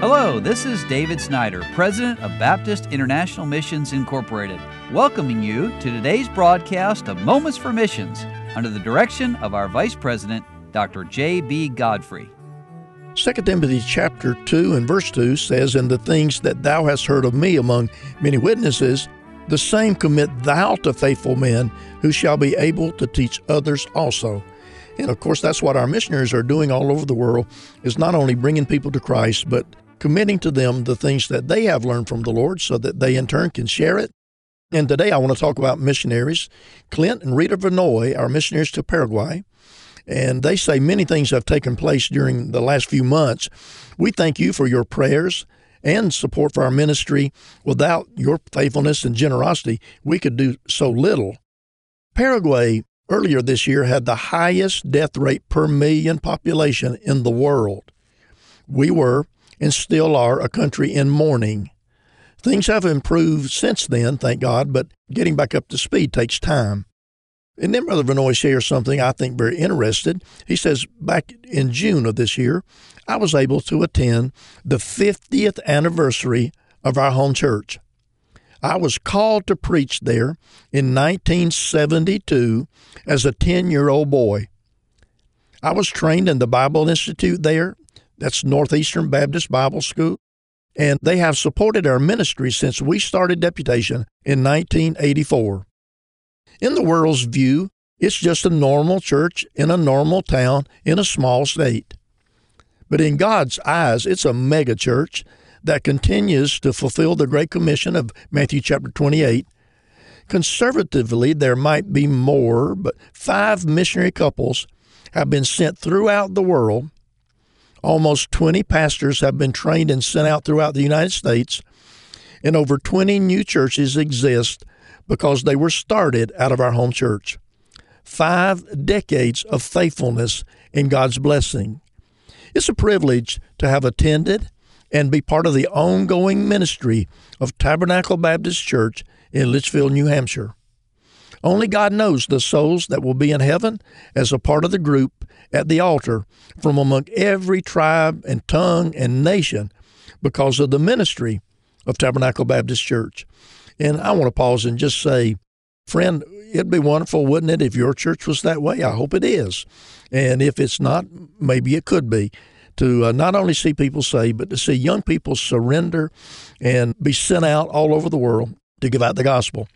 Hello, this is David Snyder, President of Baptist International Missions Incorporated, welcoming you to today's broadcast of Moments for Missions under the direction of our Vice President, Dr. J.B. Godfrey. 2 Timothy chapter 2 and verse 2 says, "In the things that thou hast heard of me among many witnesses, the same commit thou to faithful men who shall be able to teach others also. And of course, that's what our missionaries are doing all over the world, is not only bringing people to Christ, but committing to them the things that they have learned from the Lord so that they in turn can share it. And today I want to talk about missionaries. Clint and Rita Vanoy are missionaries to Paraguay. And they say many things have taken place during the last few months. We thank you for your prayers and support for our ministry. Without your faithfulness and generosity, we could do so little. Paraguay earlier this year had the highest death rate per million population in the world. We were and still are a country in mourning. Things have improved since then, thank God, but getting back up to speed takes time. And then Brother Vanoy shares something I think very interested. He says, back in June of this year, I was able to attend the 50th anniversary of our home church. I was called to preach there in 1972 as a 10 year old boy. I was trained in the Bible Institute there that's Northeastern Baptist Bible School. And they have supported our ministry since we started deputation in 1984. In the world's view, it's just a normal church in a normal town in a small state. But in God's eyes, it's a mega church that continues to fulfill the Great Commission of Matthew chapter 28. Conservatively, there might be more, but five missionary couples have been sent throughout the world Almost 20 pastors have been trained and sent out throughout the United States, and over 20 new churches exist because they were started out of our home church. Five decades of faithfulness in God's blessing. It's a privilege to have attended and be part of the ongoing ministry of Tabernacle Baptist Church in Litchfield, New Hampshire. Only God knows the souls that will be in heaven as a part of the group at the altar from among every tribe and tongue and nation because of the ministry of Tabernacle Baptist Church. And I want to pause and just say, friend, it'd be wonderful, wouldn't it, if your church was that way? I hope it is. And if it's not, maybe it could be. To uh, not only see people saved, but to see young people surrender and be sent out all over the world to give out the gospel.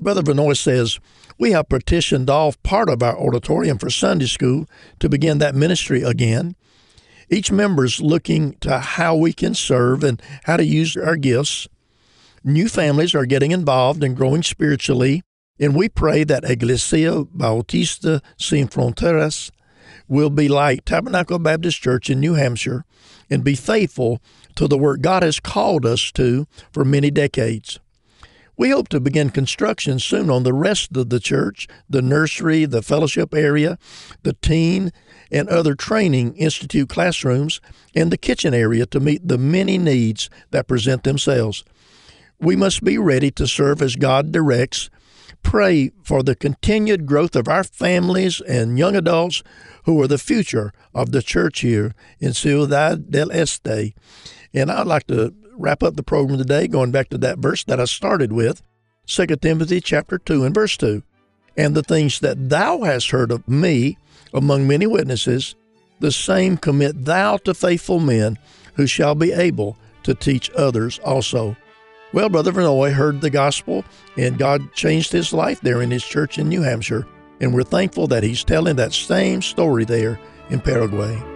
Brother Vanoy says, We have partitioned off part of our auditorium for Sunday school to begin that ministry again. Each member is looking to how we can serve and how to use our gifts. New families are getting involved and growing spiritually, and we pray that Iglesia Bautista Sin Fronteras will be like Tabernacle Baptist Church in New Hampshire and be faithful to the work God has called us to for many decades. We hope to begin construction soon on the rest of the church, the nursery, the fellowship area, the teen and other training institute classrooms, and the kitchen area to meet the many needs that present themselves. We must be ready to serve as God directs. Pray for the continued growth of our families and young adults who are the future of the church here in Ciudad del Este. And I'd like to wrap up the program today going back to that verse that I started with, 2 Timothy chapter 2 and verse 2. And the things that thou hast heard of me among many witnesses, the same commit thou to faithful men who shall be able to teach others also. Well, Brother Vanoy heard the gospel, and God changed his life there in his church in New Hampshire, and we're thankful that he's telling that same story there in Paraguay.